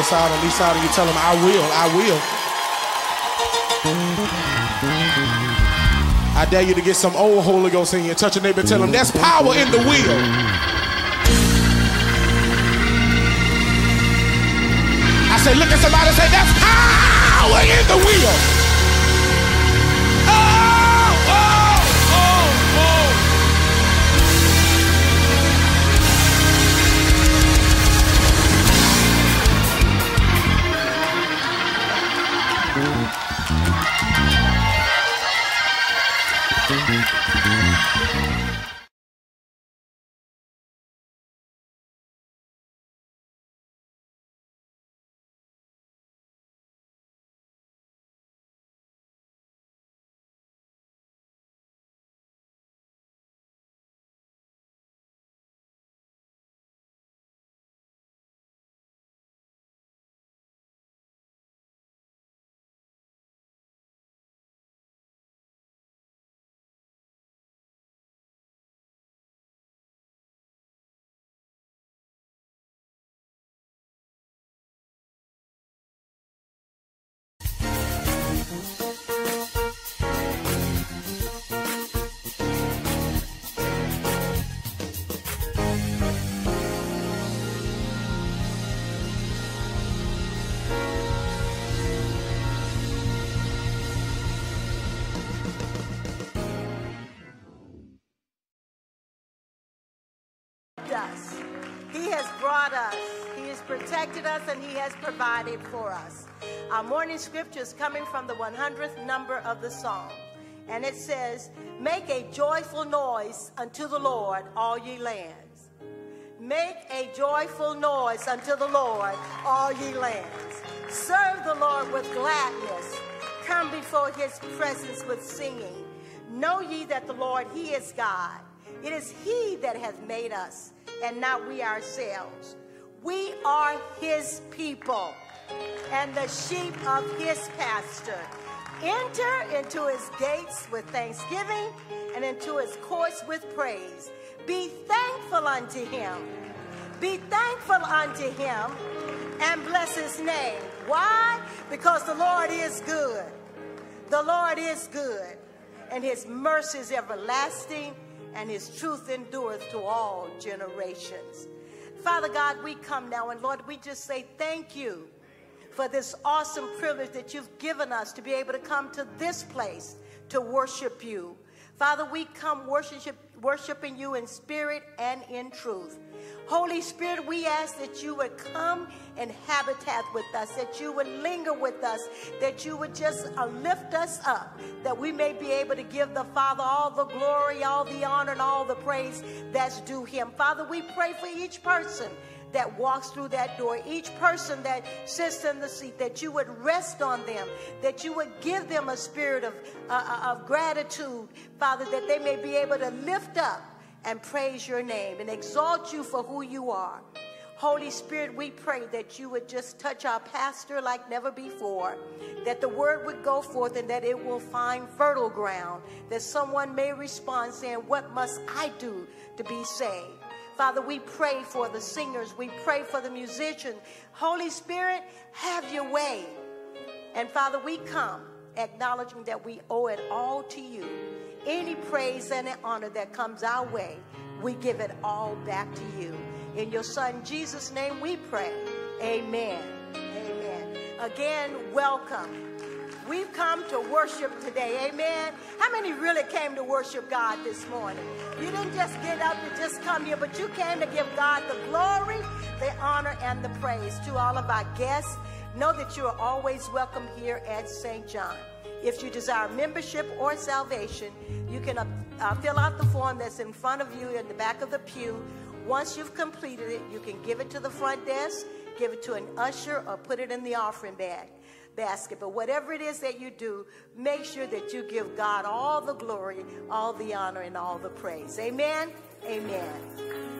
this side, on this side, and you tell them, I will, I will. I dare you to get some old Holy Ghost in you. Touch a neighbor, tell them, there's power in the wheel. I say, look at somebody say, that's power in the wheel. Us. He has protected us and He has provided for us. Our morning scripture is coming from the 100th number of the Psalm. And it says, Make a joyful noise unto the Lord, all ye lands. Make a joyful noise unto the Lord, all ye lands. Serve the Lord with gladness. Come before his presence with singing. Know ye that the Lord, he is God. It is he that hath made us and not we ourselves. We are his people and the sheep of his pasture. Enter into his gates with thanksgiving and into his courts with praise. Be thankful unto him. Be thankful unto him and bless his name. Why? Because the Lord is good. The Lord is good, and his mercy is everlasting and his truth endureth to all generations. Father God, we come now, and Lord, we just say thank you for this awesome privilege that you've given us to be able to come to this place to worship you. Father, we come worship, worshiping you in spirit and in truth. Holy Spirit, we ask that you would come and habitat with us, that you would linger with us, that you would just uh, lift us up, that we may be able to give the Father all the glory, all the honor, and all the praise that's due him. Father, we pray for each person that walks through that door, each person that sits in the seat, that you would rest on them, that you would give them a spirit of, uh, uh of gratitude, Father, that they may be able to lift up and praise your name and exalt you for who you are. Holy Spirit, we pray that you would just touch our pastor like never before, that the word would go forth and that it will find fertile ground, that someone may respond saying, What must I do to be saved? Father, we pray for the singers, we pray for the musicians. Holy Spirit, have your way. And Father, we come acknowledging that we owe it all to you. Any praise and honor that comes our way, we give it all back to you. In your Son Jesus' name we pray. Amen. Amen. Again, welcome. We've come to worship today. Amen. How many really came to worship God this morning? You didn't just get up and just come here, but you came to give God the glory, the honor, and the praise. To all of our guests, know that you are always welcome here at St. John. If you desire membership or salvation, you can uh, uh, fill out the form that's in front of you in the back of the pew. Once you've completed it, you can give it to the front desk, give it to an usher, or put it in the offering bag basket. But whatever it is that you do, make sure that you give God all the glory, all the honor, and all the praise. Amen. Amen.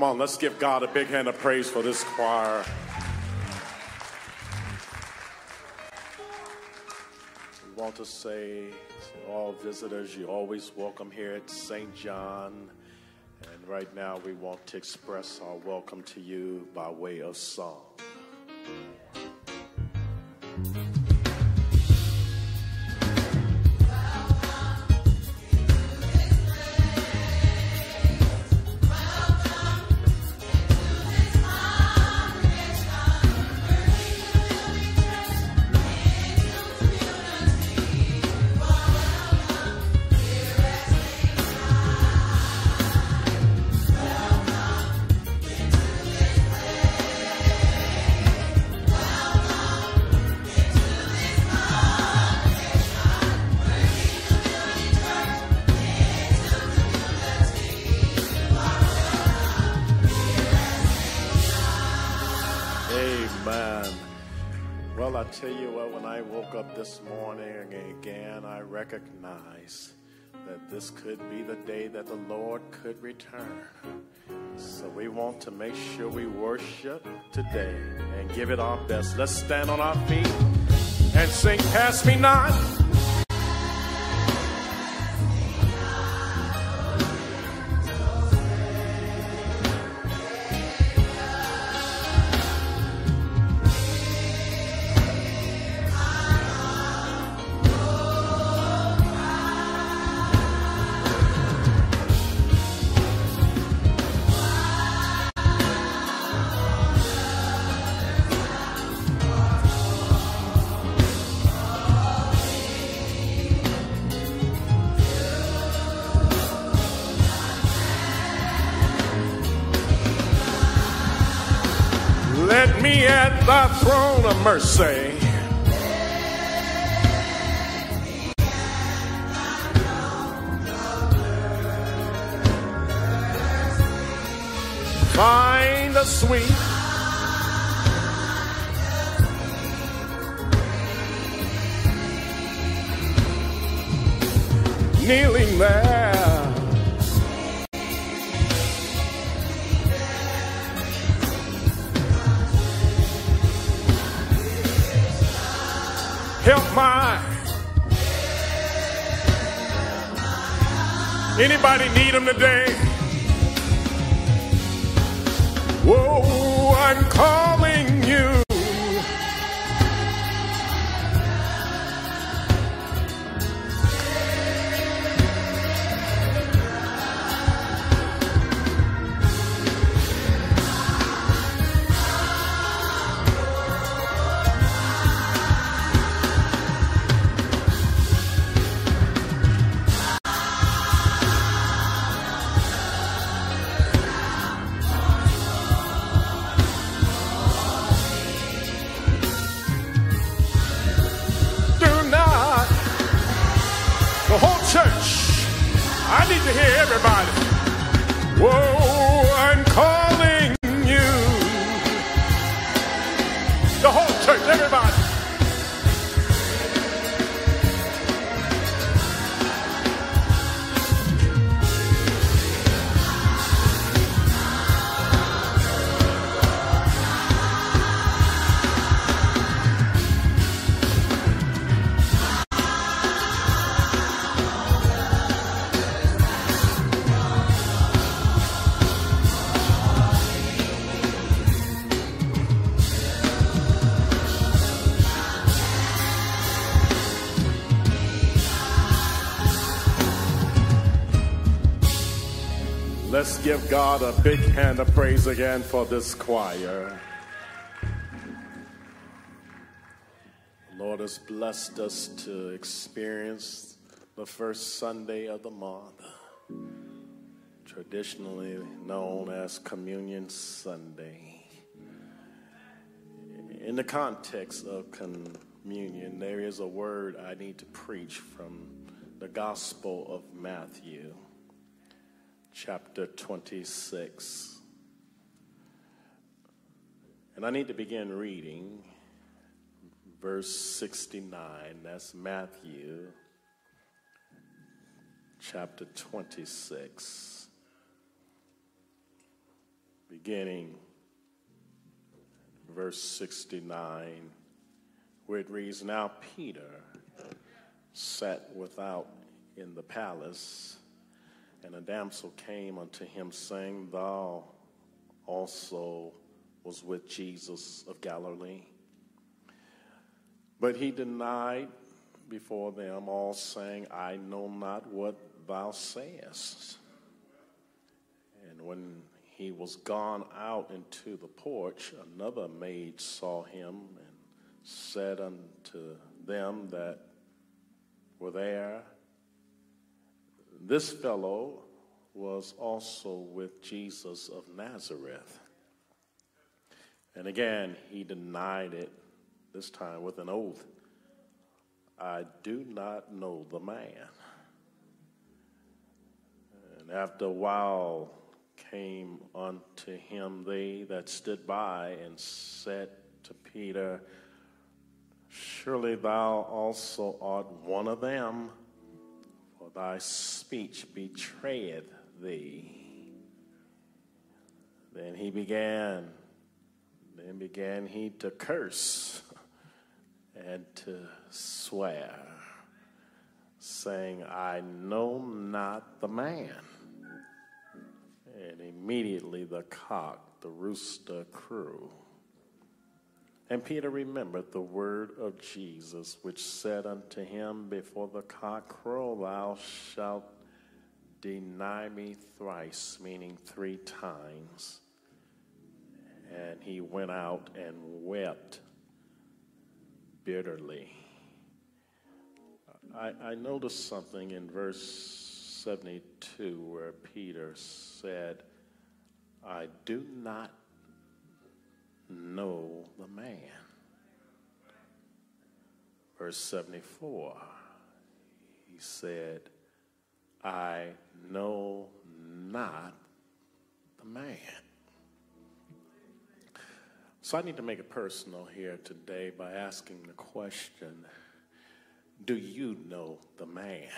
Come on, let's give God a big hand of praise for this choir. We want to say to all visitors, you're always welcome here at St. John. And right now, we want to express our welcome to you by way of song. This morning again, I recognize that this could be the day that the Lord could return. So we want to make sure we worship today and give it our best. Let's stand on our feet and sing, Pass Me Not. Thy throne of mercy. Find a sweet kneeling there. Help mine. Anybody need him today? Whoa, I'm give God a big hand of praise again for this choir. The Lord has blessed us to experience the first Sunday of the month, traditionally known as Communion Sunday. In the context of communion, there is a word I need to preach from the Gospel of Matthew chapter 26. And I need to begin reading verse 69. That's Matthew chapter 26. beginning verse 69, where it reads Now Peter sat without in the palace, and a damsel came unto him, saying, Thou also was with Jesus of Galilee. But he denied before them all, saying, I know not what thou sayest. And when he was gone out into the porch, another maid saw him and said unto them that were there, This fellow was also with Jesus of Nazareth. And again, he denied it, this time with an oath I do not know the man. And after a while, came unto him they that stood by and said to Peter, Surely thou also art one of them, thy speech betrayeth thee. Then he began, then began he to curse and to swear, saying, I know not the man. And immediately the cock, the rooster, crew. And Peter remembered the word of Jesus, which said unto him, Before the cock crow, thou shalt deny me thrice, meaning three times. And he went out and wept bitterly. I, I noticed something in verse 72 where Peter said, I do not know the man. Verse 74, he said, I know not the man. So I need to make it personal here today by asking the question Do you know the man?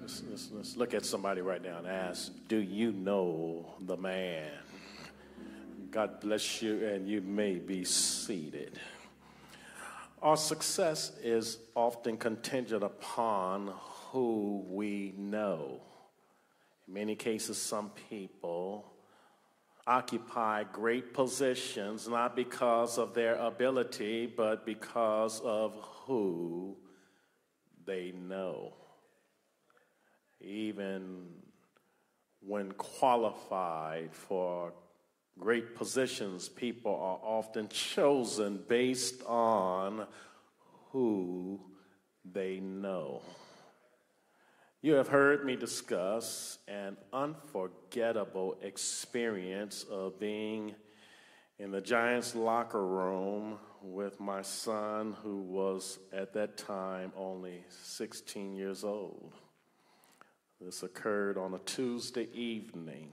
Let's, let's, let's look at somebody right now and ask, Do you know the man? God bless you, and you may be seated. Our success is often contingent upon who we know. In many cases, some people occupy great positions not because of their ability, but because of who they know even when qualified for great positions, people are often chosen based on who they know. You have heard me discuss an unforgettable experience of being in the Giants locker room with my son, who was at that time only 16 years old. This occurred on a Tuesday evening,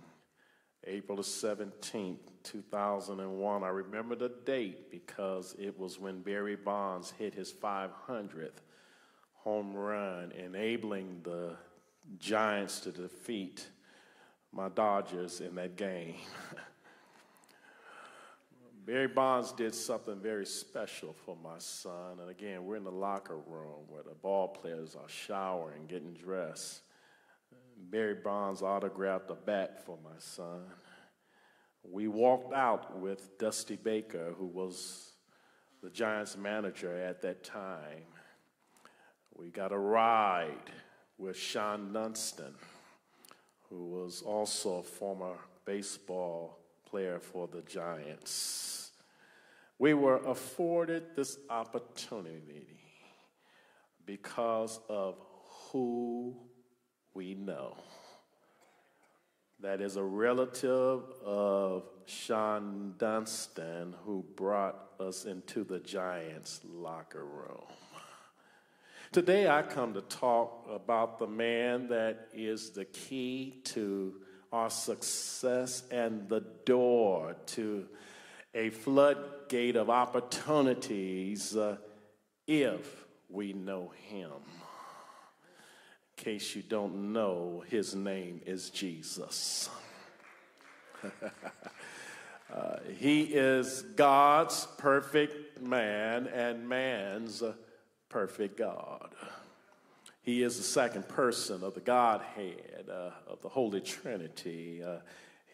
April the 17th, 2001. I remember the date because it was when Barry Bonds hit his 500th home run, enabling the Giants to defeat my Dodgers in that game. Barry Bonds did something very special for my son. And again, we're in the locker room where the ball players are showering, getting dressed. Barry Bonds autographed a bat for my son. We walked out with Dusty Baker, who was the Giants manager at that time. We got a ride with Shawon Dunston, who was also a former baseball player for the Giants. We were afforded this opportunity because of who we know. That is a relative of Shawon Dunston who brought us into the Giants locker room. Today, I come to talk about the man that is the key to our success and the door to a floodgate of opportunities uh, if we know him case you don't know, his name is Jesus. uh, he is God's perfect man and man's perfect God. He is the second person of the Godhead, uh, of the Holy Trinity. Uh,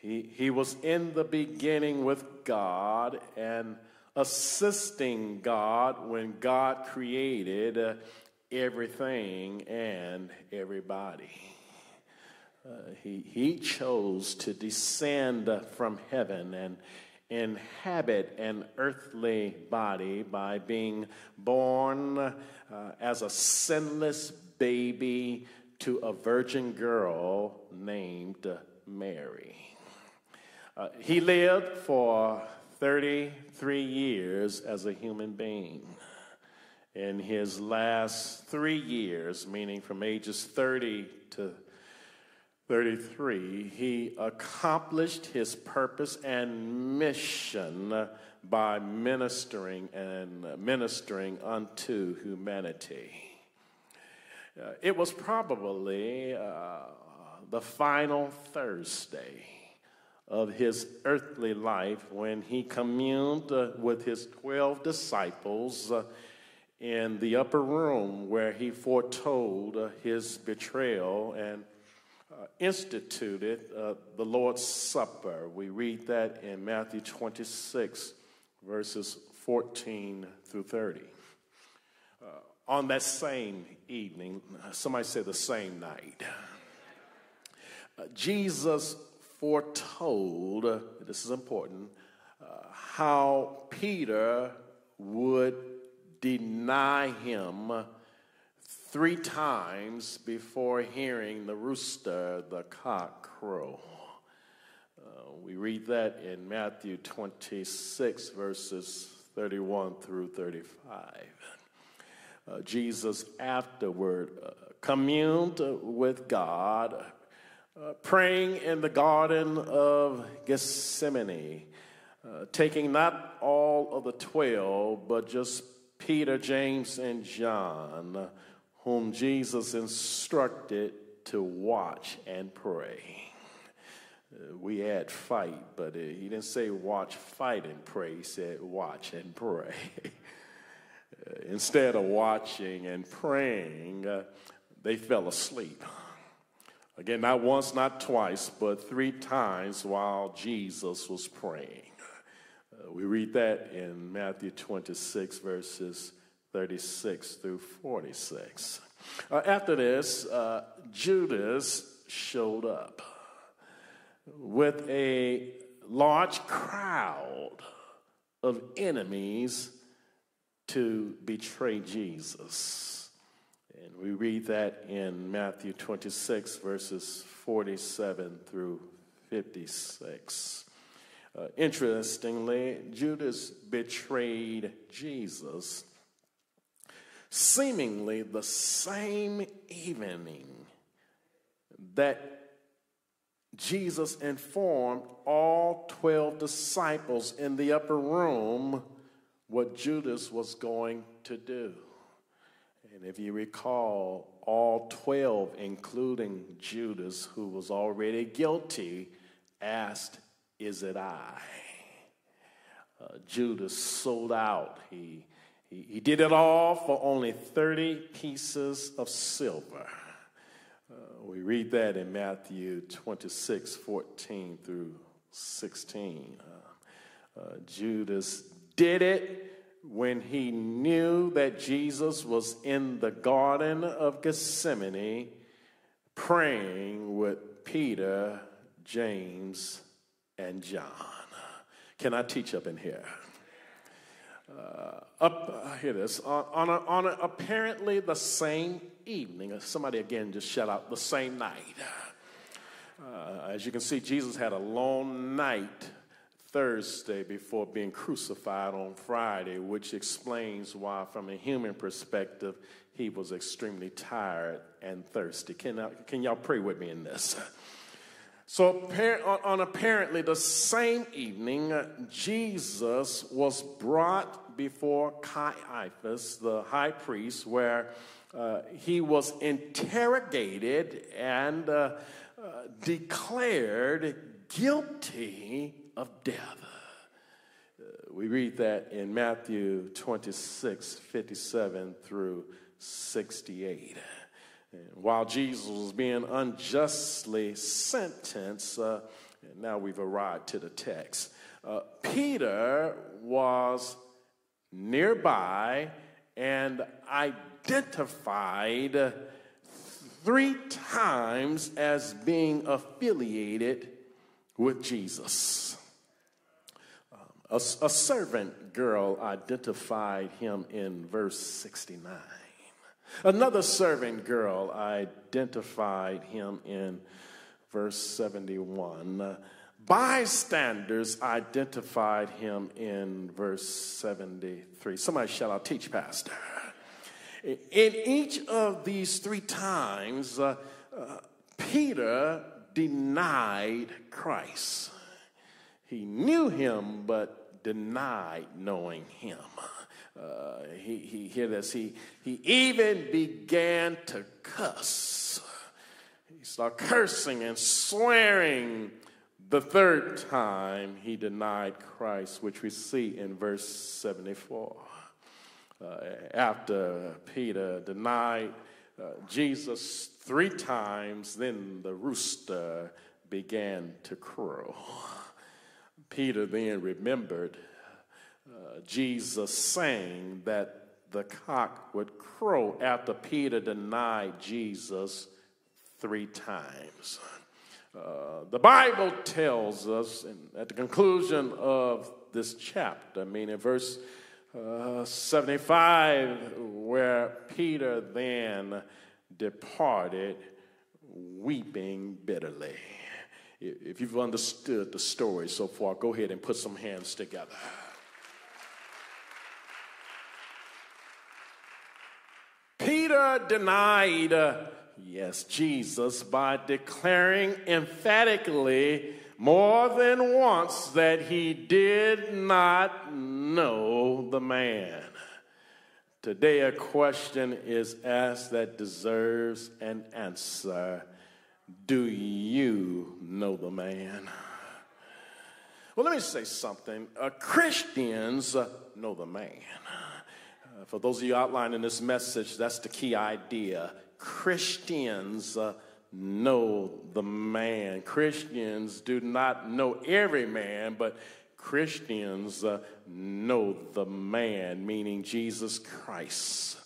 he, he was in the beginning with God and assisting God when God created uh, everything and everybody. Uh, he, he chose to descend from heaven and inhabit an earthly body by being born uh, as a sinless baby to a virgin girl named Mary. Uh, he lived for 33 years as a human being. In his last three years, meaning from ages 30 to 33, he accomplished his purpose and mission by ministering and ministering unto humanity. Uh, it was probably uh, the final Thursday of his earthly life when he communed uh, with his 12 disciples uh, in the upper room where he foretold uh, his betrayal and uh, instituted uh, the Lord's Supper. We read that in Matthew 26, verses 14 through 30. Uh, on that same evening, somebody said the same night, Jesus foretold, this is important, uh, how Peter would deny him three times before hearing the rooster, the cock crow. Uh, we read that in Matthew 26, verses 31 through 35. Uh, Jesus afterward uh, communed with God, uh, praying in the Garden of Gethsemane, uh, taking not all of the twelve, but just Peter, James, and John whom Jesus instructed to watch and pray. Uh, we add fight, but uh, he didn't say watch, fight, and pray. He said watch and pray. instead of watching and praying, uh, they fell asleep. Again, not once, not twice, but three times while Jesus was praying. We read that in Matthew 26, verses 36 through 46. Uh, after this, uh, Judas showed up with a large crowd of enemies to betray Jesus. And we read that in Matthew 26, verses 47 through 56. Uh, interestingly, Judas betrayed Jesus seemingly the same evening that Jesus informed all 12 disciples in the upper room what Judas was going to do. And if you recall, all 12, including Judas, who was already guilty, asked, Is it I? Uh, Judas sold out. He he, he did it all for only 30 pieces of silver. Uh, we read that in Matthew 26 14 through 16. Uh, uh, Judas did it when he knew that Jesus was in the Garden of Gethsemane praying with Peter, James, and John. Can I teach up in here? uh, up, uh, hear this, on, on, a, on a, apparently the same evening, uh, somebody again just shout out, the same night. Uh, as you can see, Jesus had a long night Thursday before being crucified on Friday, which explains why, from a human perspective, he was extremely tired and thirsty. Can, I, can y'all pray with me in this? So, on apparently the same evening, Jesus was brought before Caiaphas, the high priest, where uh, he was interrogated and uh, uh, declared guilty of death. Uh, we read that in Matthew 26 57 through 68. While Jesus was being unjustly sentenced, uh, now we've arrived to the text, uh, Peter was nearby and identified three times as being affiliated with Jesus. Um, a, a, servant girl identified him in verse 69. Another servant girl identified him in verse 71. Uh, bystanders identified him in verse 73. Somebody shout out, teach pastor. In each of these three times, uh, uh, Peter denied Christ. He knew him, but denied knowing him. Uh, he, he, hear this, he, he even began to cuss. He started cursing and swearing the third time he denied Christ, which we see in verse 74 uh, after Peter denied uh, Jesus three times, then the rooster began to crow. Peter then remembered uh, Jesus saying that the cock would crow after Peter denied Jesus three times. Uh, the Bible tells us at the conclusion of this chapter, I mean, in verse uh, 75, where Peter then departed weeping bitterly. If you've understood the story so far, go ahead and put some hands together. Peter denied, yes, Jesus by declaring emphatically more than once that he did not know the man. Today, a question is asked that deserves an answer Do you know the man? Well, let me say something. Uh, Christians know the man. Uh, for those of you outlining this message, that's the key idea. Christians uh, know the man. Christians do not know every man, but Christians uh, know the man, meaning Jesus Christ.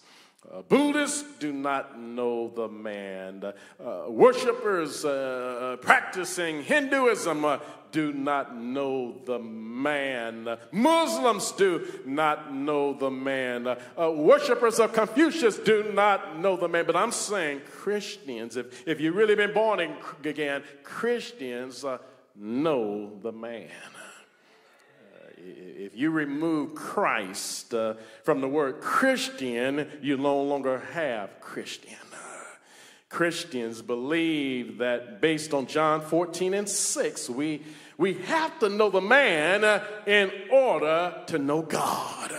Uh, Buddhists do not know the man. Uh, worshippers uh, practicing Hinduism uh, do not know the man. Muslims do not know the man. Uh, worshippers of Confucius do not know the man. But I'm saying Christians, if, if you've really been born again, Christians uh, know the man if you remove Christ uh, from the word Christian, you no longer have Christian. Christians believe that based on John 14 and 6, we, we have to know the man uh, in order to know God.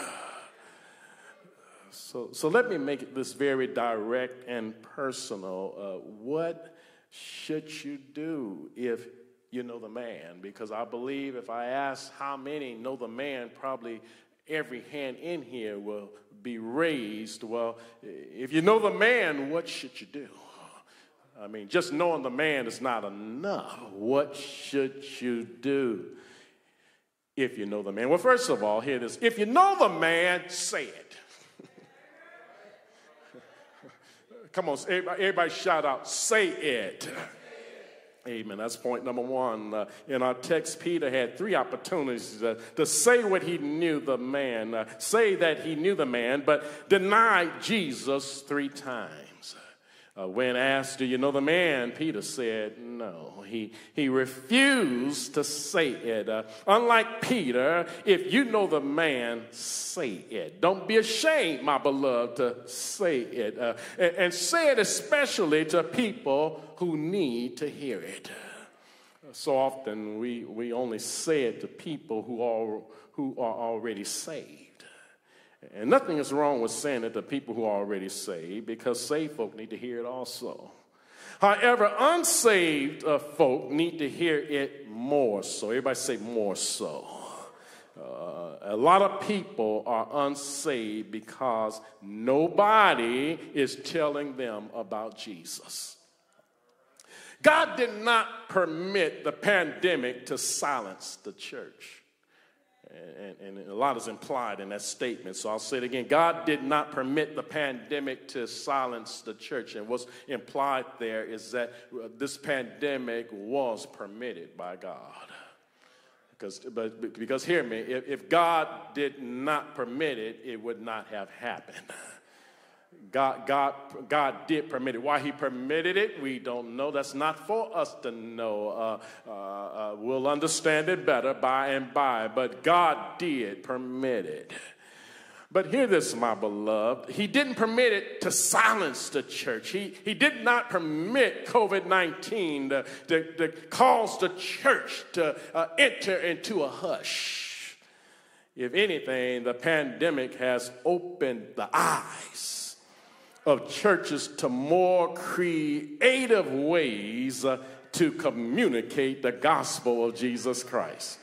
So, so let me make this very direct and personal. Uh, what should you do if you know the man because I believe if I ask how many know the man, probably every hand in here will be raised. Well, if you know the man, what should you do? I mean, just knowing the man is not enough. What should you do if you know the man? Well, first of all, here it is. If you know the man, say it. Come on, everybody, everybody shout out, say it. Amen. That's point number one. Uh, in our text, Peter had three opportunities uh, to say what he knew the man, uh, say that he knew the man, but denied Jesus three times. Uh, when asked, Do you know the man? Peter said, No. He, he refused to say it. Uh, unlike Peter, if you know the man, say it. Don't be ashamed, my beloved, to say it. Uh, and, and, say it especially to people who need to hear it. So often we, we only say it to people who are, who are already saved. And nothing is wrong with saying it to people who are already saved because saved folk need to hear it also. However, unsaved uh, folk need to hear it more so. Everybody say more so. Uh, a lot of people are unsaved because nobody is telling them about Jesus. God did not permit the pandemic to silence the church. And, and, a lot is implied in that statement. So I'll say it again. God did not permit the pandemic to silence the church. And what's implied there is that uh, this pandemic was permitted by God. Because, but, because hear me, if, if God did not permit it, it would not have happened. God, God, God did permit it. Why He permitted it, we don't know. That's not for us to know. Uh, uh, uh, we'll understand it better by and by. But God did permit it. But hear this, my beloved. He didn't permit it to silence the church. He, he did not permit COVID 19 to, to, to, cause the church to uh, enter into a hush. If anything, the pandemic has opened the eyes of churches to more creative ways uh, to communicate the gospel of Jesus Christ.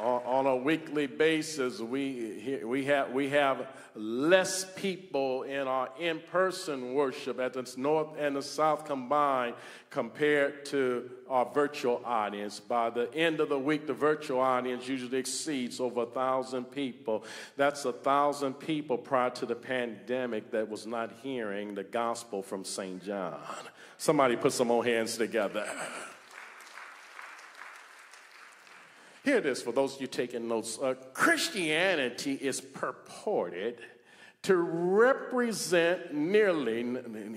on a weekly basis, we, we, have, we have less people in our in person worship at the North and the South combined compared to our virtual audience. By the end of the week, the virtual audience usually exceeds over a thousand people. That's a thousand people prior to the pandemic that was not hearing the gospel from St. John. Somebody put some more hands together. Hear this for those of you taking notes. Uh, Christianity is purported to represent nearly,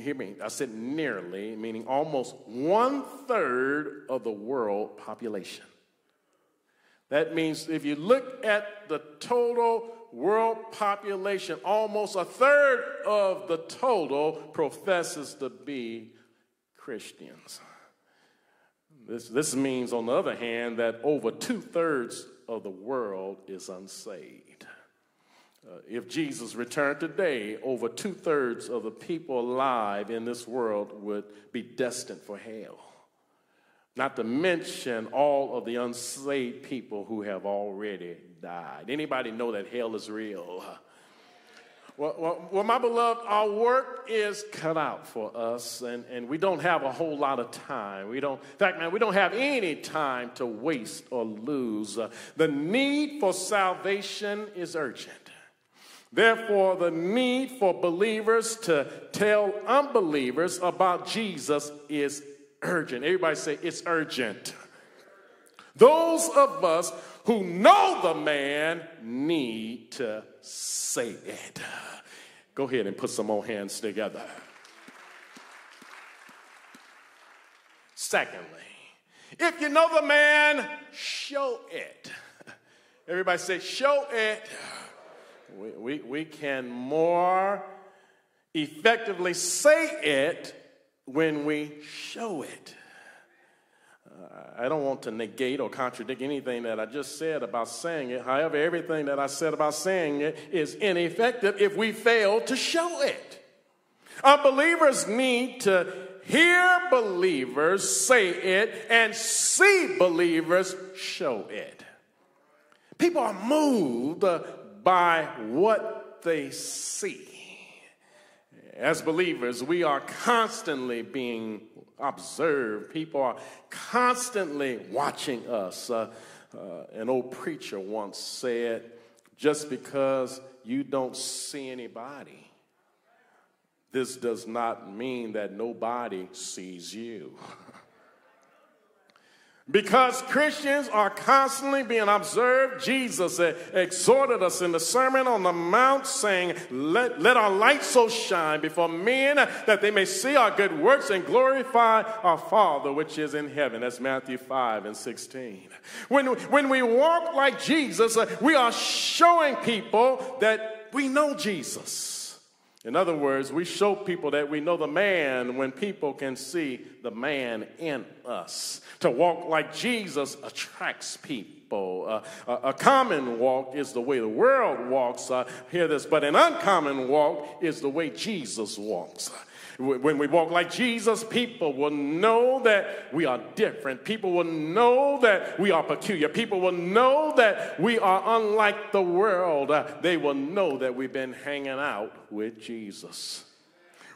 hear me, I said nearly, meaning almost one third of the world population. That means if you look at the total world population, almost a third of the total professes to be Christians. This, this means, on the other hand, that over two thirds of the world is unsaved. Uh, if Jesus returned today, over two thirds of the people alive in this world would be destined for hell. Not to mention all of the unsaved people who have already died. Anybody know that hell is real? Well, well, well, my beloved, our work is cut out for us, and, and we don't have a whole lot of time. We don't, in fact, man, we don't have any time to waste or lose. The need for salvation is urgent. Therefore, the need for believers to tell unbelievers about Jesus is urgent. Everybody say it's urgent. Those of us who know the man need to say it. Go ahead and put some more hands together. Secondly, if you know the man, show it. Everybody say, show it. We, we, we can more effectively say it when we show it. Uh, I don't want to negate or contradict anything that I just said about saying it. However, everything that I said about saying it is ineffective if we fail to show it. Unbelievers need to hear believers say it and see believers show it. People are moved uh, by what they see. As believers, we are constantly being observed. People are constantly watching us. Uh, uh, an old preacher once said, just because you don't see anybody, this does not mean that nobody sees you. Because Christians are constantly being observed, Jesus exhorted us in the Sermon on the Mount, saying, let, let our light so shine before men that they may see our good works and glorify our Father which is in heaven. That's Matthew 5 and 16. When, when we walk like Jesus, uh, we are showing people that we know Jesus. In other words, we show people that we know the man when people can see the man in us. To walk like Jesus attracts people. Uh, a, a, common walk is the way the world walks. Uh, hear this, but an uncommon walk is the way Jesus walks. When we walk like Jesus, people will know that we are different. People will know that we are peculiar. People will know that we are unlike the world. Uh, they will know that we've been hanging out with Jesus.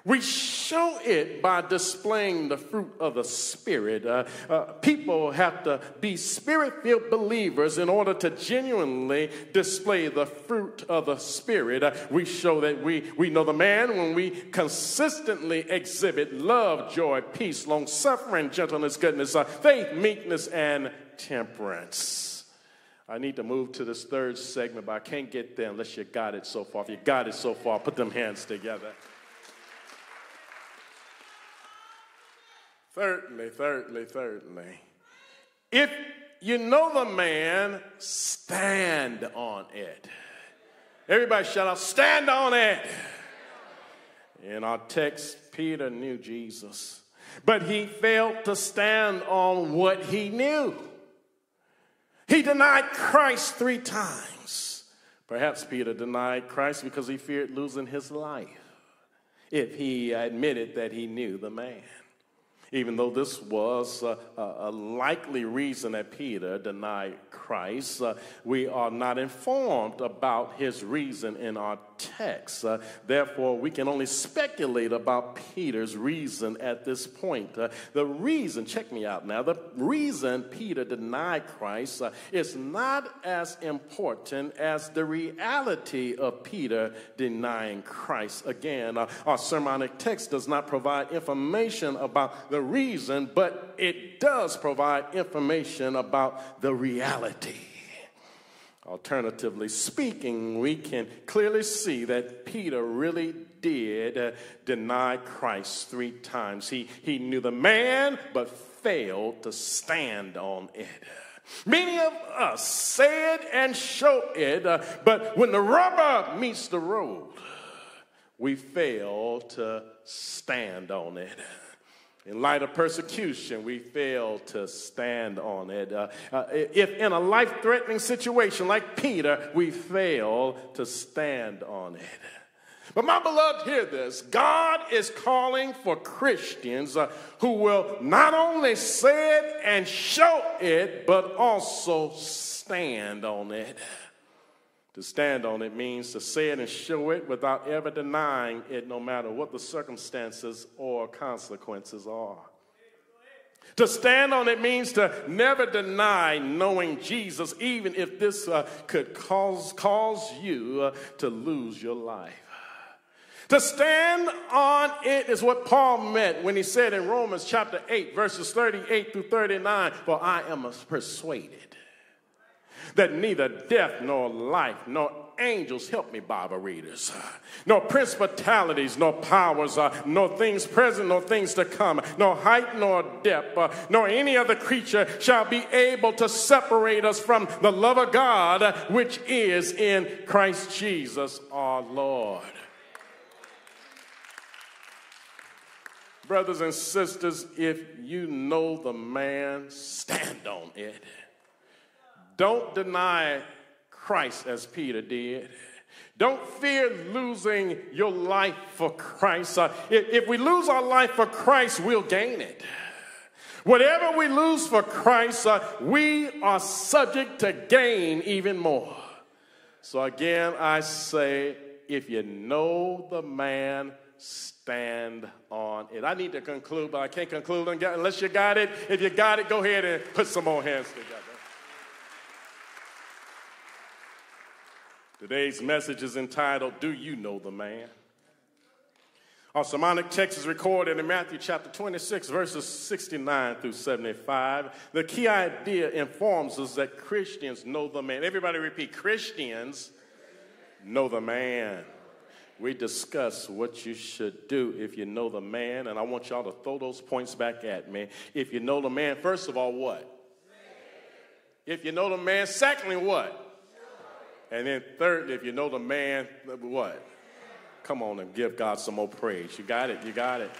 We show it by displaying the fruit of the Spirit. Uh, uh, people have to be spirit filled believers in order to genuinely display the fruit of the Spirit. Uh, we show that we, we know the man when we consistently exhibit love, joy, peace, long suffering, gentleness, goodness, uh, faith, meekness, and temperance. I need to move to this third segment, but I can't get there unless you got it so far. If you got it so far, put them hands together. Thirdly, thirdly, thirdly, if you know the man, stand on it. Everybody shout out, stand on it. In our text, Peter knew Jesus, but he failed to stand on what he knew. He denied Christ three times. Perhaps Peter denied Christ because he feared losing his life if he admitted that he knew the man. Even though this was a, a likely reason that Peter denied Christ, uh, we are not informed about his reason in our text. Uh, therefore, we can only speculate about Peter's reason at this point. Uh, the reason, check me out now, the reason Peter denied Christ uh, is not as important as the reality of Peter denying Christ. Again, uh, our sermonic text does not provide information about the reason, but it does provide information about the reality. Alternatively speaking, we can clearly see that Peter really did uh, deny Christ three times. He, he knew the man, but failed to stand on it. Many of us say it and show it, uh, but when the rubber meets the road, we fail to stand on it. In light of persecution, we fail to stand on it. Uh, uh, if in a life threatening situation like Peter, we fail to stand on it. But my beloved, hear this God is calling for Christians uh, who will not only say it and show it, but also stand on it. To stand on it means to say it and show it without ever denying it, no matter what the circumstances or consequences are. To stand on it means to never deny knowing Jesus, even if this uh, could cause, cause you uh, to lose your life. To stand on it is what Paul meant when he said in Romans chapter 8, verses 38 through 39, For I am persuaded that neither death nor life nor angels, help me, Bible readers, nor principalities, nor powers, uh, nor things present, nor things to come, nor height, nor depth, uh, nor any other creature shall be able to separate us from the love of God which is in Christ Jesus our Lord. Brothers and sisters, if you know the man, stand on it. Don't deny Christ as Peter did. Don't fear losing your life for Christ. Uh, if, if we lose our life for Christ, we'll gain it. Whatever we lose for Christ, uh, we are subject to gain even more. So again, I say, if you know the man, stand on it. I need to conclude, but I can't conclude unless you got it. If you got it, go ahead and put some more hands together. Today's message is entitled, Do You Know the Man? Our sermonic text is recorded in Matthew chapter 26, verses 69 through 75. The key idea informs us that Christians know the man. Everybody repeat Christians know the man. We discuss what you should do if you know the man, and I want y'all to throw those points back at me. If you know the man, first of all, what? If you know the man, secondly, what? And then thirdly, if you know the man, what? Come on and give God some more praise. You got it. You got it.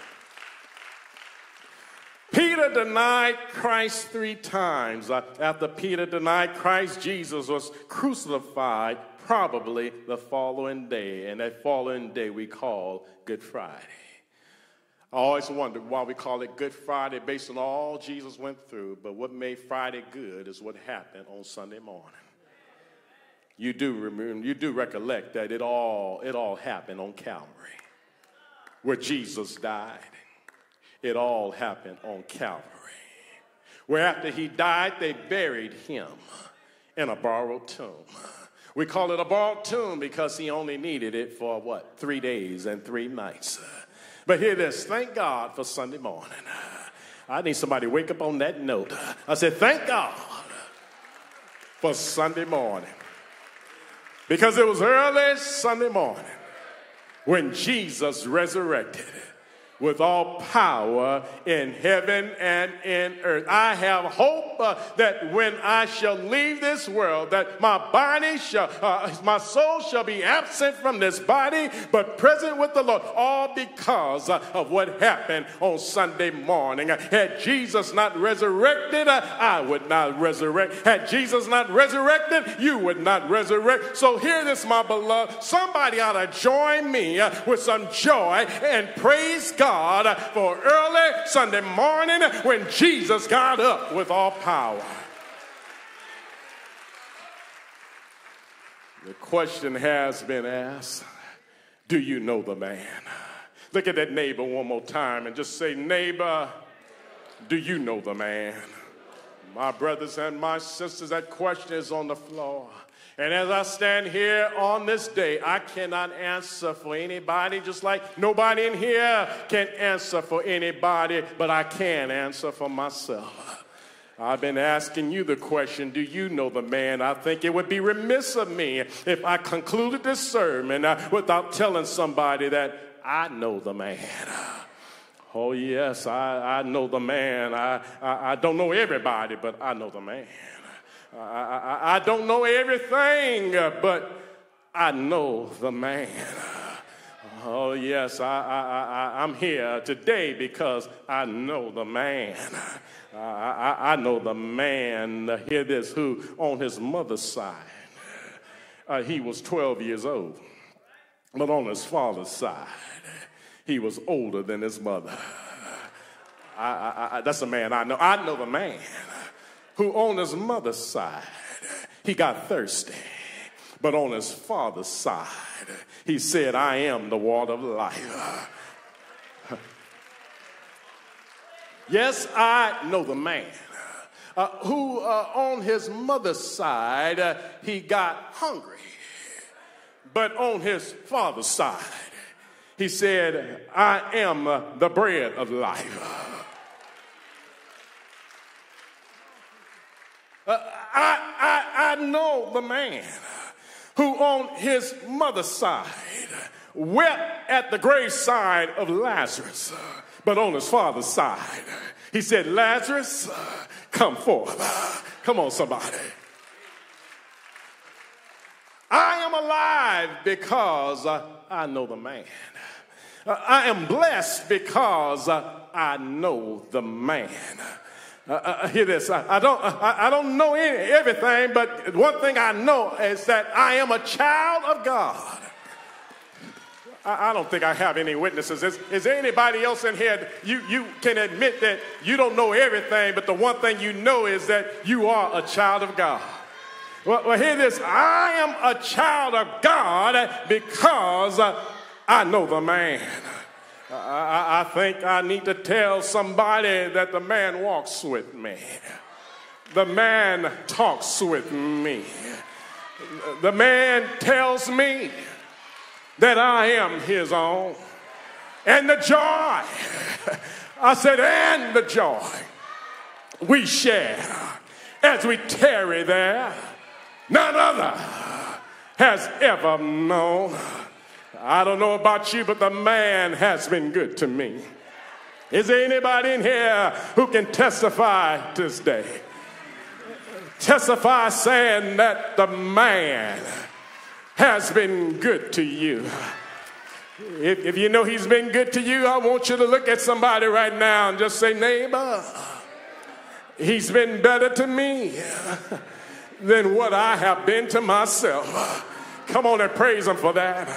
Peter denied Christ three times. Uh, after Peter denied Christ, Jesus was crucified probably the following day. And that following day we call Good Friday. I always wondered why we call it Good Friday based on all Jesus went through, but what made Friday good is what happened on Sunday morning. You do remember, you do recollect that it all, it all happened on Calvary, where Jesus died. It all happened on Calvary, where after he died, they buried him in a borrowed tomb. We call it a borrowed tomb because he only needed it for what? Three days and three nights. But hear this thank God for Sunday morning. I need somebody wake up on that note. I said, Thank God for Sunday morning. Because it was early Sunday morning when Jesus resurrected with all power in heaven and in earth. I have hope uh, that when I shall leave this world, that my body shall, uh, my soul shall be absent from this body, but present with the Lord, all because uh, of what happened on Sunday morning. Had Jesus not resurrected, uh, I would not resurrect. Had Jesus not resurrected, you would not resurrect. So hear this, my beloved. Somebody ought to join me uh, with some joy and praise God God for early Sunday morning when Jesus got up with all power. The question has been asked Do you know the man? Look at that neighbor one more time and just say, Neighbor, do you know the man? My brothers and my sisters, that question is on the floor. And as I stand here on this day, I cannot answer for anybody, just like nobody in here can answer for anybody, but I can answer for myself. I've been asking you the question Do you know the man? I think it would be remiss of me if I concluded this sermon uh, without telling somebody that I know the man. Oh, yes, I, I know the man. I, I, I don't know everybody, but I know the man. I, I, I don't know everything, but I know the man. Oh, yes, I, I, I, I'm here today because I know the man. I, I, I know the man, hear this, who on his mother's side, uh, he was 12 years old. But on his father's side, he was older than his mother. I, I, I, that's a man I know. I know the man who on his mother's side, he got thirsty. But on his father's side, he said, I am the water of life. yes, I know the man. Uh, who uh, on his mother's side uh, he got hungry, but on his father's side he said, I am the bread of life. Uh, I, I, I know the man who, on his mother's side, wept at the grave side of Lazarus, but on his father's side, he said, Lazarus, come forth. Come on, somebody. I am alive because uh, I know the man. Uh, I am blessed because I know the man. Uh, uh, uh, hear this. I, I don't, I, I, don't know any, everything, but one thing I know is that I am a child of God. I, I don't think I have any witnesses. Is, is, there anybody else in here? You, you can admit that you don't know everything, but the one thing you know is that you are a child of God. Well, well hear this. I am a child of God because I know the man. I, I, think I need to tell somebody that the man walks with me. The man talks with me. The man tells me that I am his own. And the joy, I said, and the joy we share as we tarry there, none other has ever known. I don't know about you, but the man has been good to me. Is there anybody in here who can testify this day? Testify saying that the man has been good to you. If, if you know he's been good to you, I want you to look at somebody right now and just say, neighbor, he's been better to me than what I have been to myself. Come on and praise him for that.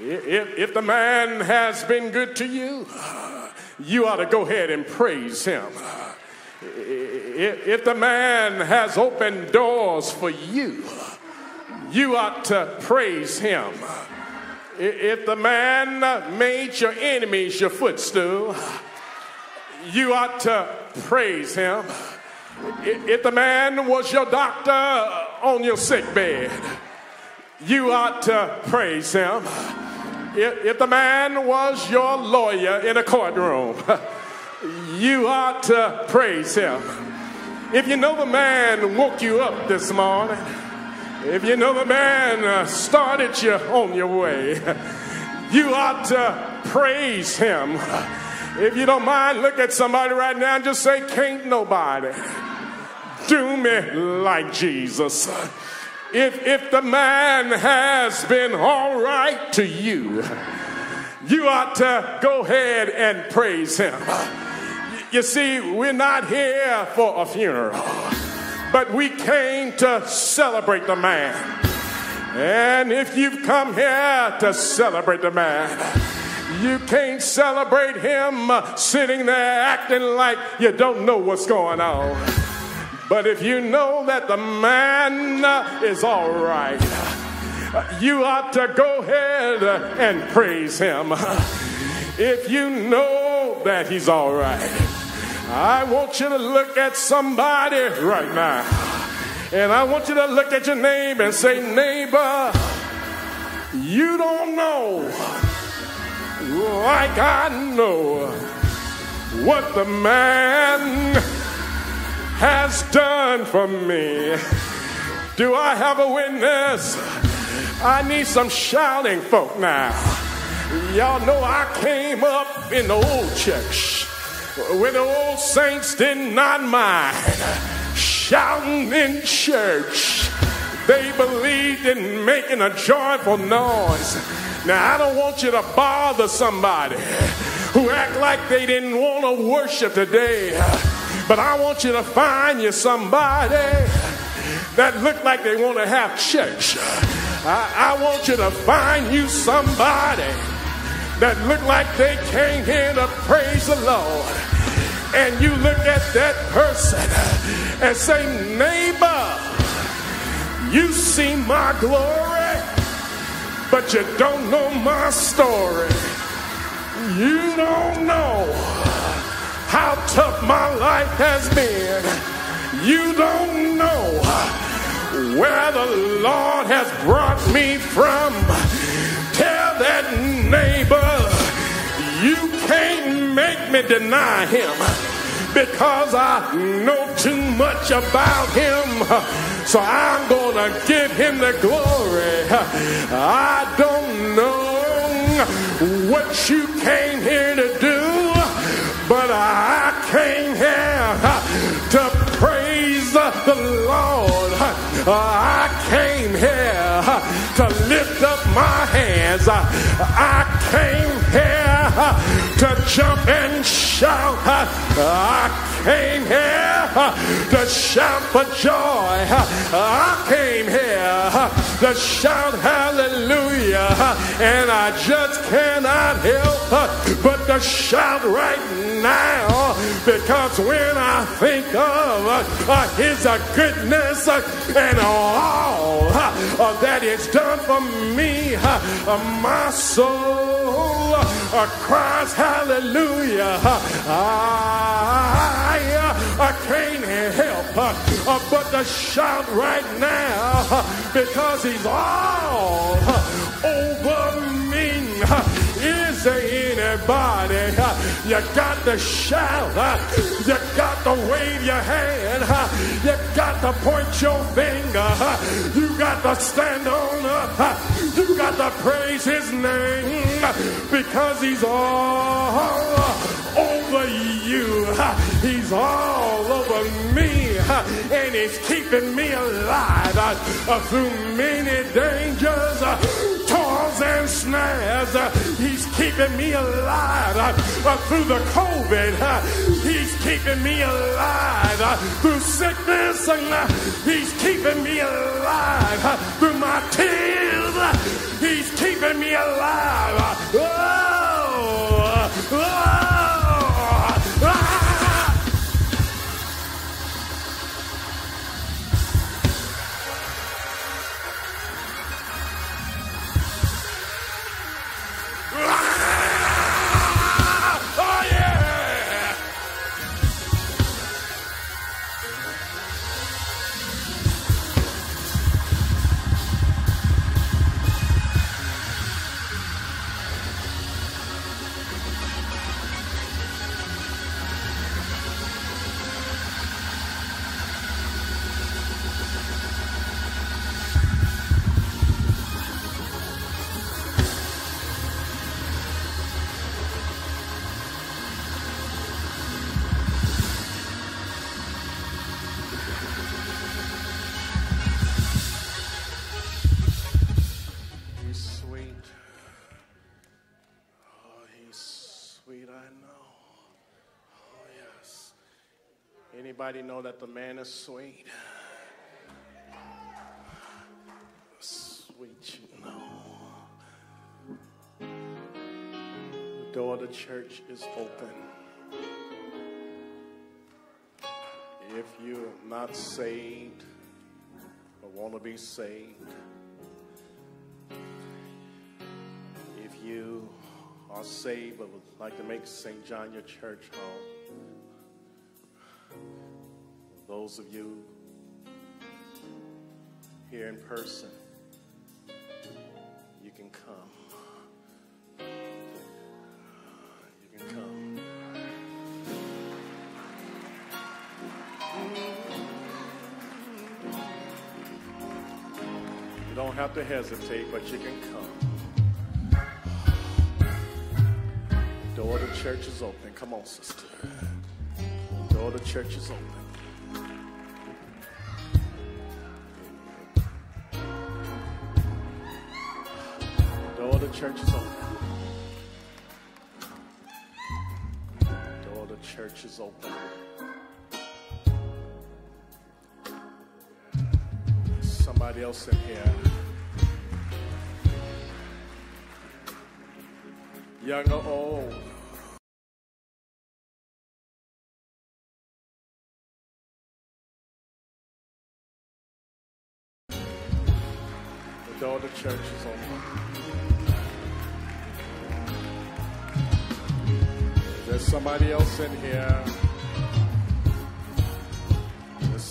If, if the man has been good to you, you ought to go ahead and praise him. If, if the man has opened doors for you, you ought to praise him. If the man made your enemies your footstool, you ought to praise him. If the man was your doctor on your sick bed, you ought to praise him. If the man was your lawyer in a courtroom, you ought to praise him. If you know the man woke you up this morning, if you know the man uh, started you on your way, you ought to praise him. If you don't mind, look at somebody right now and just say, Can't nobody do me like Jesus. If, if the man has been all right to you, you ought to go ahead and praise him. You see, we're not here for a funeral but we came to celebrate the man. And if you've come here to celebrate the man, you can't celebrate him sitting there acting like you don't know what's going on. But if you know that the man uh, is all right, uh, you ought to go ahead uh, and praise him. If you know that he's all right. I want you to look at somebody right now. And I want you to look at your neighbor and say, neighbor, you don't know like I know what the man has done for me. Do I have a witness? I need some shouting folk now. Y'all know I came up in the old church where the old saints did not mind shouting in church. They believed in making a joyful noise. Now, I don't want you to bother somebody who act like they didn't want to worship today, but I want you to find you somebody that look like they want to have church. I, I want you to find you somebody that look like they came here to praise the Lord. And you look at that person and say, neighbor, you see my glory, but you don't know my story. You don't know how tough my life has been. You don't know where the Lord has brought me from. Tell that neighbor, you can't make me deny him because I know too much about him. So I'm going to give him the glory. I don't know what you came here to do, came here to praise the Lord. I came here to lift up my hands. I came here to jump and shout. I came here to shout for joy. I came here to shout hallelujah. And I just cannot help but to shout right now because when I think of uh, his goodness and all uh, that is done for me, uh, my soul cries hallelujah. I, I can't help but to shout right now because he's all over me. Is there anybody? You got to shout. You got to wave your hand. You got to point your finger. You got to stand on up. You got to praise his name because he's all over you. He's all over me. and He's keeping me alive through many dangers, and snares. He's keeping me alive uh, through the COVID. He's keeping me alive uh, through sickness. Uh, he's keeping me alive through my tears. He's keeping me alive. Anybody know that the man is sweet? Sweet, you know. The door of the church is open. If you're not saved or want to be saved, if you are saved but would like to make St. John your church home, those of you here in person, you can come. You can come. You don't have to hesitate, but you can come. The door of the church is open. Come on, sister. The door of the church is open. Church is open. Door the church is open. Somebody else in here. Young or old.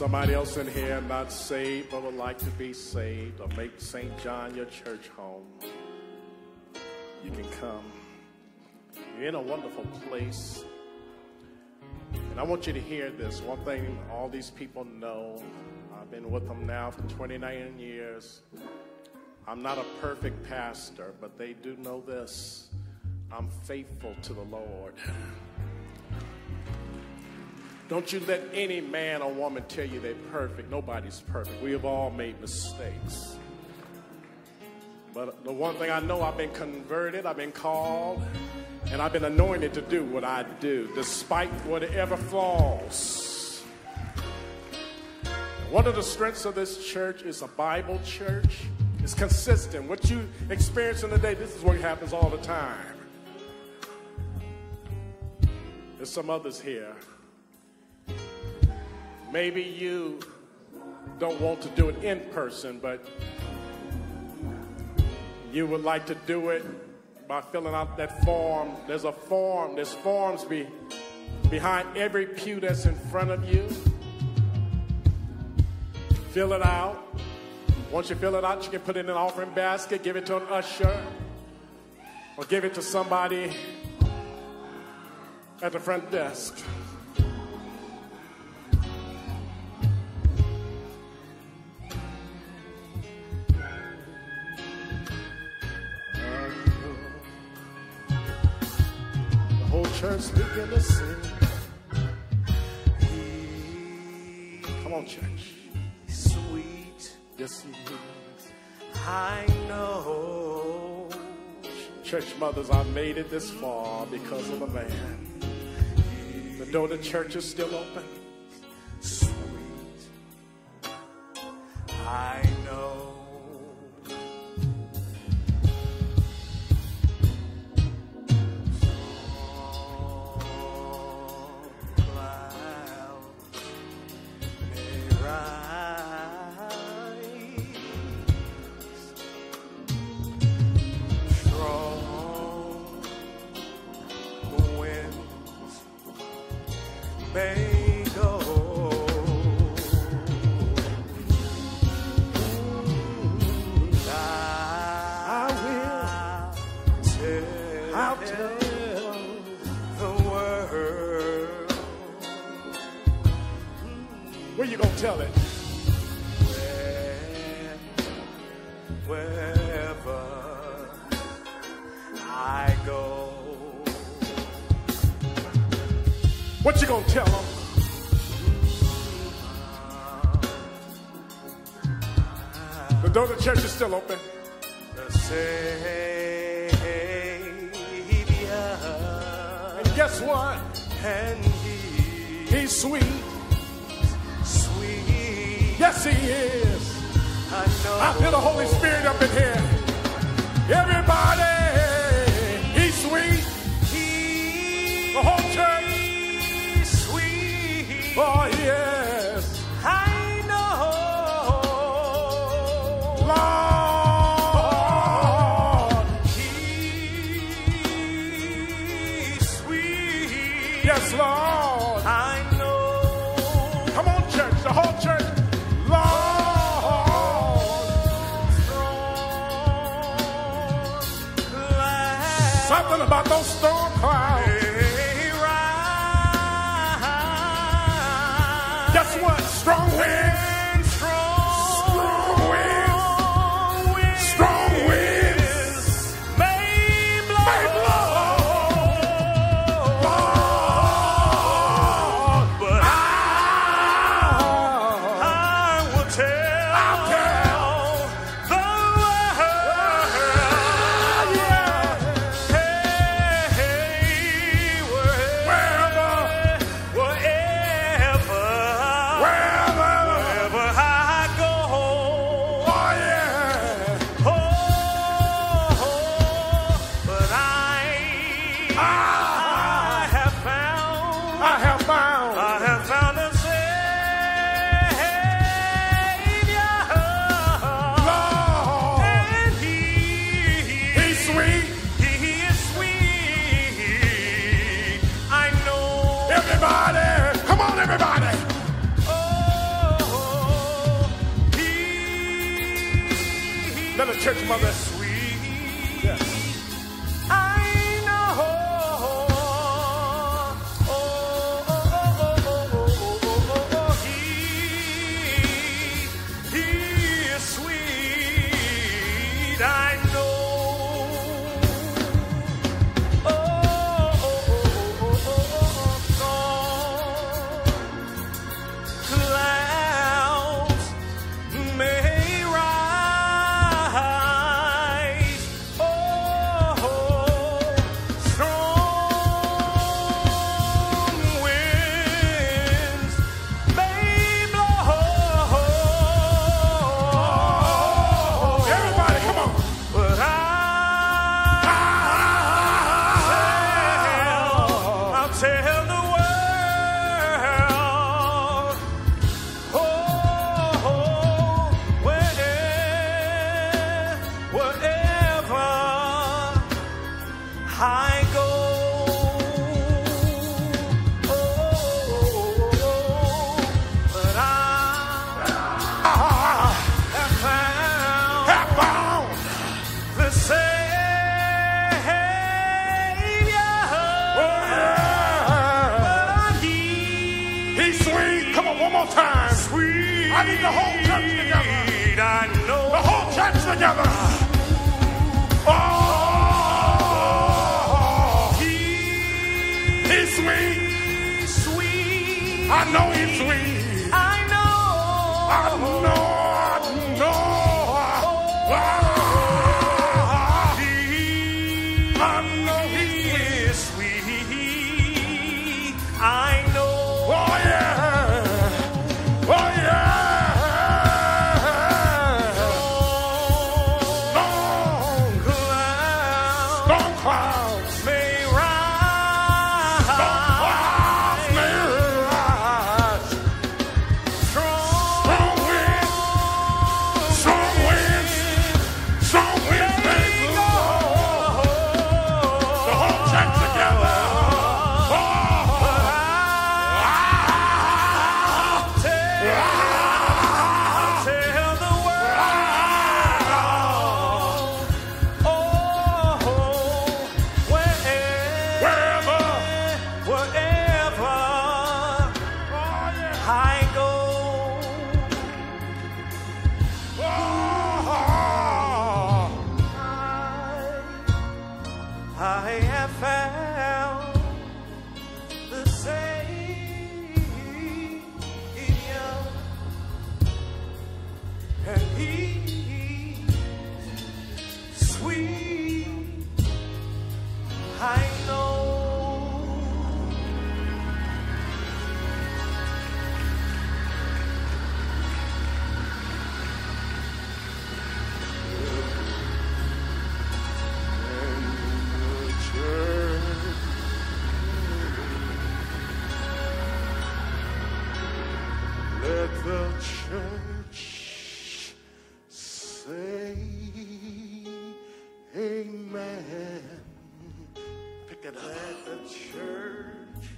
Somebody else in here not saved but would like to be saved or make St. John your church home. You can come. You're in a wonderful place. And I want you to hear this. One thing all these people know I've been with them now for 29 years. I'm not a perfect pastor, but they do know this. I'm faithful to the Lord. Don't you let any man or woman tell you they're perfect. Nobody's perfect. We have all made mistakes. But the one thing I know, I've been converted, I've been called, and I've been anointed to do what I do, despite whatever flaws. One of the strengths of this church is a Bible church. It's consistent. What you experience in the day, this is what happens all the time. There's some others here. Maybe you don't want to do it in person, but you would like to do it by filling out that form. There's a form, there's forms be, behind every pew that's in front of you. Fill it out. Once you fill it out, you can put it in an offering basket, give it to an usher, or give it to somebody at the front desk. mothers, I made it this far because of a man. The door to church is still open.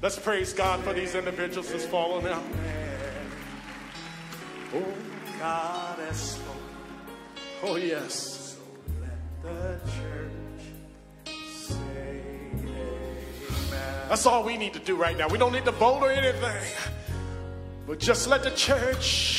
Let's praise God for these individuals that's fallen out. Oh, God has spoken. oh yes. The church say amen. That's all we need to do right now. We don't need to vote or anything. But just let the church.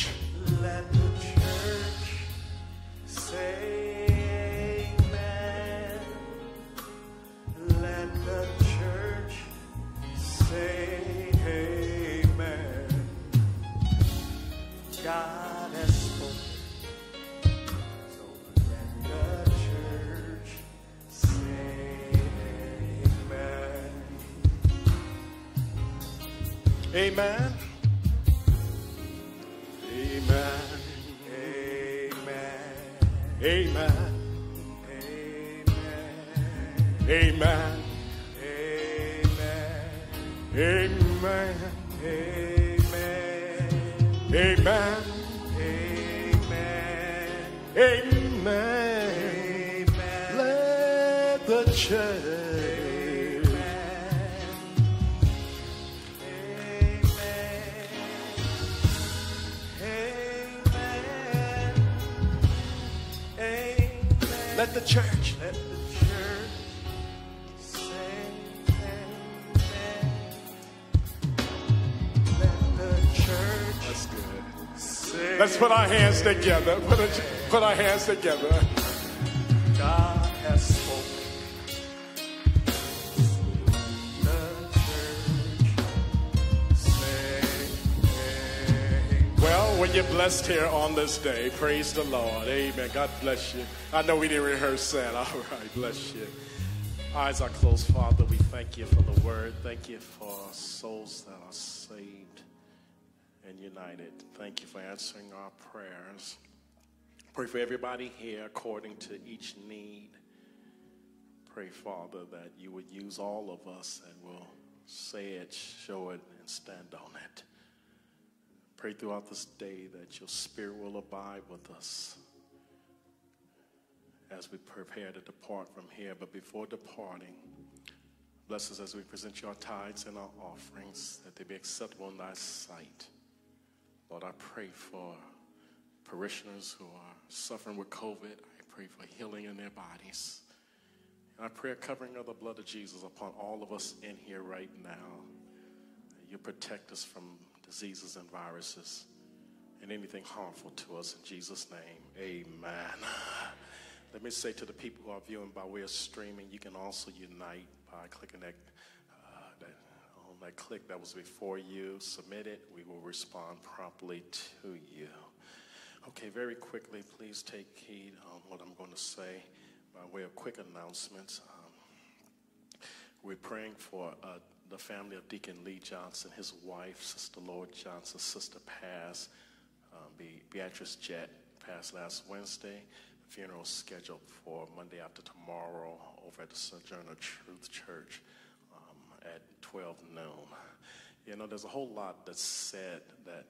Hands together. Put, a, put our hands together. God has spoken. The church say. Well, when you're blessed here on this day, praise the Lord. Amen. God bless you. I know we didn't rehearse that. All right, bless you. Eyes are closed, Father. We thank you for the word. Thank you for souls that are saved and united. Thank you for answering our prayers. Pray for everybody here according to each need. Pray, Father, that you would use all of us and we'll say it, show it, and stand on it. Pray throughout this day that your spirit will abide with us as we prepare to depart from here. But before departing, bless us as we present your tithes and our offerings, that they be acceptable in thy sight. Lord, I pray for parishioners who are suffering with COVID. I pray for healing in their bodies. And I pray a covering of the blood of Jesus upon all of us in here right now. You protect us from diseases and viruses and anything harmful to us in Jesus' name. Amen. Let me say to the people who are viewing by way of streaming, you can also unite by clicking that that click that was before you. Submit it. We will respond promptly to you. Okay, very quickly, please take heed on what I'm going to say by way of quick announcements. Um, we're praying for uh, the family of Deacon Lee Johnson, his wife, Sister Lord Johnson, Sister Paz, um, Be- Beatrice Jett, passed last Wednesday. Funeral scheduled for Monday after tomorrow over at the Sojourner Truth Church at 12 noon. You know, there's a whole lot that's said that,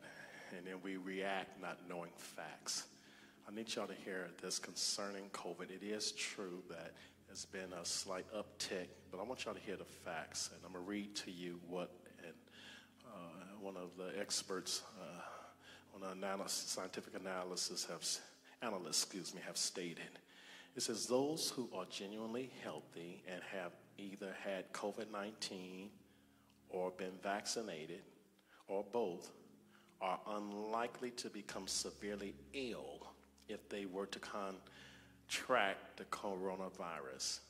and then we react not knowing facts. I need y'all to hear this concerning COVID. It is true that there's been a slight uptick, but I want y'all to hear the facts, and I'm gonna read to you what and, uh, one of the experts uh, on analysis, scientific analysis have analysts, excuse me, have stated. It says those who are genuinely healthy and have either had COVID-19 or been vaccinated or both are unlikely to become severely ill if they were to contract the coronavirus.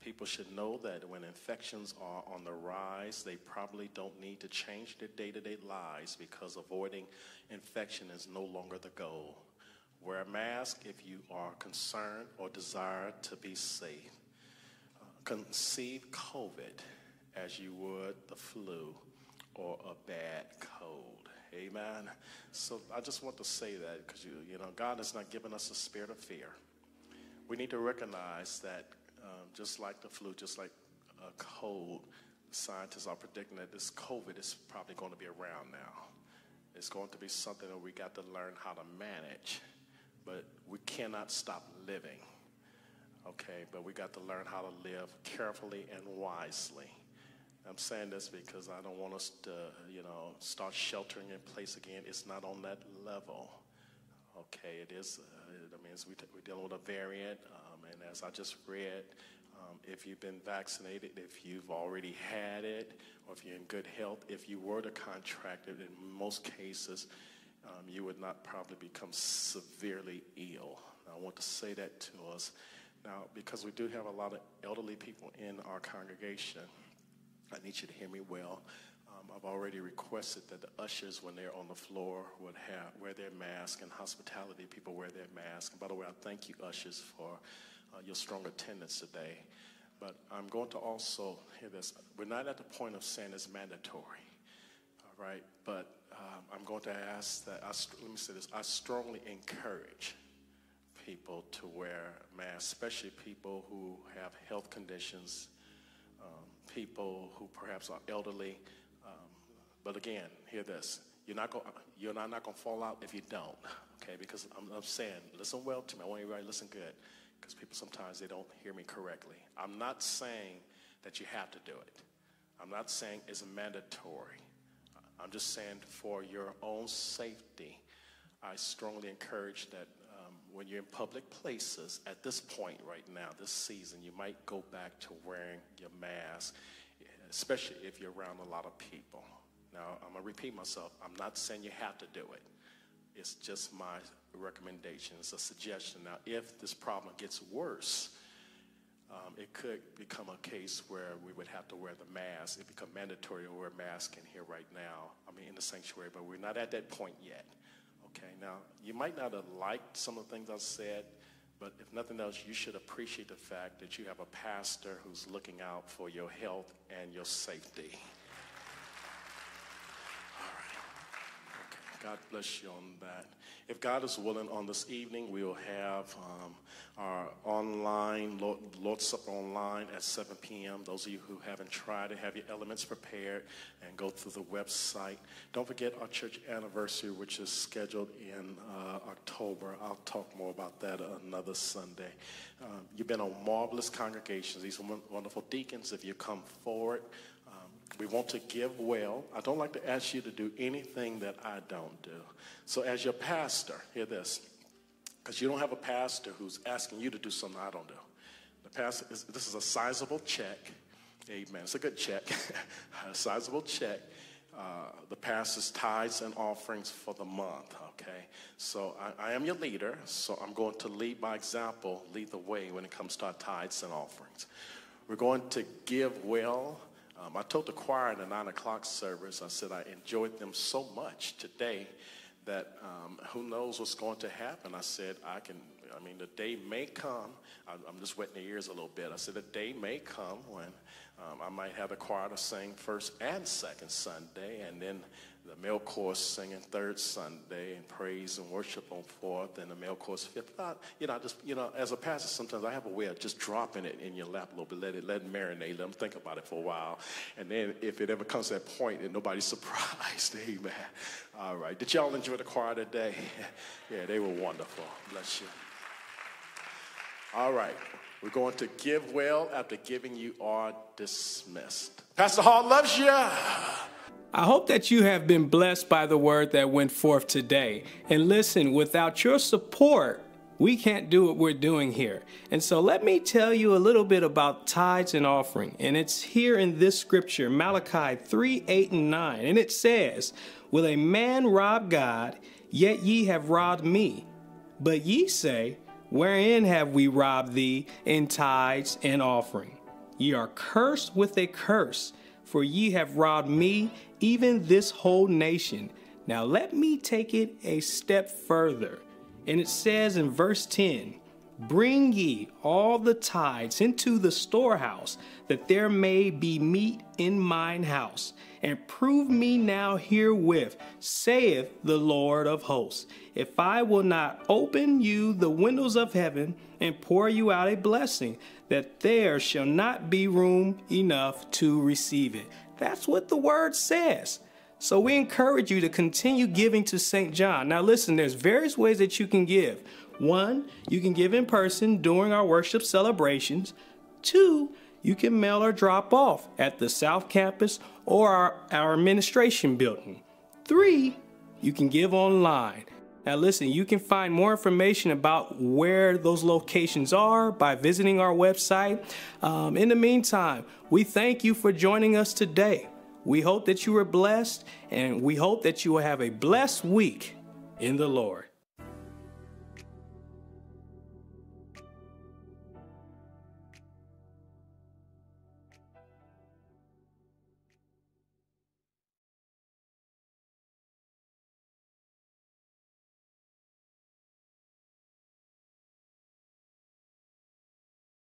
People should know that when infections are on the rise, they probably don't need to change their day to day lives because avoiding infection is no longer the goal. Wear a mask if you are concerned or desire to be safe. Conceive COVID as you would the flu or a bad cold. Amen. So I just want to say that because you, you know, God has not given us a spirit of fear. We need to recognize that um, just like the flu, just like a cold, scientists are predicting that this COVID is probably going to be around now. It's going to be something that we got to learn how to manage, but we cannot stop living. Okay, but we got to learn how to live carefully and wisely. I'm saying this because I don't want us to, you know, start sheltering in place again. It's not on that level. Okay, it is. Uh, I mean, we t- we're dealing with a variant, um, and as I just read, um, if you've been vaccinated, if you've already had it, or if you're in good health, if you were to contract it, in most cases, um, you would not probably become severely ill. I want to say that to us now because we do have a lot of elderly people in our congregation. I need you to hear me well. Um, I've already requested that the ushers, when they're on the floor, would have wear their mask, and hospitality people wear their mask. And by the way, I thank you, ushers, for uh, your strong attendance today. But I'm going to also hear this. We're not at the point of saying it's mandatory, all right? But um, I'm going to ask that. I, let me say this. I strongly encourage people to wear masks, especially people who have health conditions people who perhaps are elderly. Um, but again, hear this. You're not going you're not, not going to fall out if you don't, okay? Because I'm, I'm saying, listen well to me. I want everybody to listen good because people sometimes they don't hear me correctly. I'm not saying that you have to do it. I'm not saying it's mandatory. I'm just saying for your own safety, I strongly encourage that um, when you're in public places at this point right now, this season, you might go back to wearing your mask, especially if you're around a lot of people. Now, I'm going to repeat myself. I'm not saying you have to do it. It's just my recommendation. It's a suggestion. Now, if this problem gets worse, um, it could become a case where we would have to wear the mask. It become mandatory to wear a mask in here right now. I mean, in the sanctuary, but we're not at that point yet. Okay, now you might not have liked some of the things I said, but if nothing else, you should appreciate the fact that you have a pastor who's looking out for your health and your safety. God bless you on that. If God is willing, on this evening, we will have um, our online, Lord, Lord's Supper online at 7 p.m. Those of you who haven't tried it, have your elements prepared and go through the website. Don't forget our church anniversary, which is scheduled in uh, October. I'll talk more about that another Sunday. Um, you've been a marvelous congregation. These wonderful deacons. If you come forward, we want to give well. I don't like to ask you to do anything that I don't do. So, as your pastor, hear this, because you don't have a pastor who's asking you to do something I don't do. The pastor is, this is a sizable check. Amen. It's a good check, a sizable check. Uh, the pastor's tithes and offerings for the month. Okay, so I, I am your leader, so I'm going to lead by example, lead the way when it comes to our tithes and offerings. We're going to give well um, I told the choir in the nine o'clock service, I said I enjoyed them so much today that um, who knows what's going to happen. I said, I can, I mean, the day may come. I'm, I'm just wetting the ears a little bit. I said, the day may come when um, I might have the choir to sing first and second Sunday, and then the male chorus singing third Sunday and praise and worship on fourth, and the male chorus fifth. Uh, you know, I just you know, as a pastor, sometimes I have a way of just dropping it in your lap a little bit, let it let it marinate, let them think about it for a while, and then if it ever comes to that point and nobody's surprised, amen. All right, did y'all enjoy the choir today? yeah, they were wonderful. Bless you. All right. We're going to give well after giving you are dismissed. Pastor Hall loves you. I hope that you have been blessed by the word that went forth today. And listen, without your support, we can't do what we're doing here. And so let me tell you a little bit about tithes and offering. And it's here in this scripture, Malachi 3 8 and 9. And it says, Will a man rob God? Yet ye have robbed me. But ye say, Wherein have we robbed thee in tithes and offering? Ye are cursed with a curse for ye have robbed me, even this whole nation. Now let me take it a step further. And it says in verse 10 Bring ye all the tithes into the storehouse, that there may be meat in mine house. And prove me now herewith, saith the Lord of hosts, if I will not open you the windows of heaven and pour you out a blessing, that there shall not be room enough to receive it. That's what the word says. So we encourage you to continue giving to St. John. Now, listen, there's various ways that you can give. One, you can give in person during our worship celebrations. Two, you can mail or drop off at the South Campus or our, our administration building. Three, you can give online. Now, listen, you can find more information about where those locations are by visiting our website. Um, in the meantime, we thank you for joining us today. We hope that you were blessed, and we hope that you will have a blessed week in the Lord.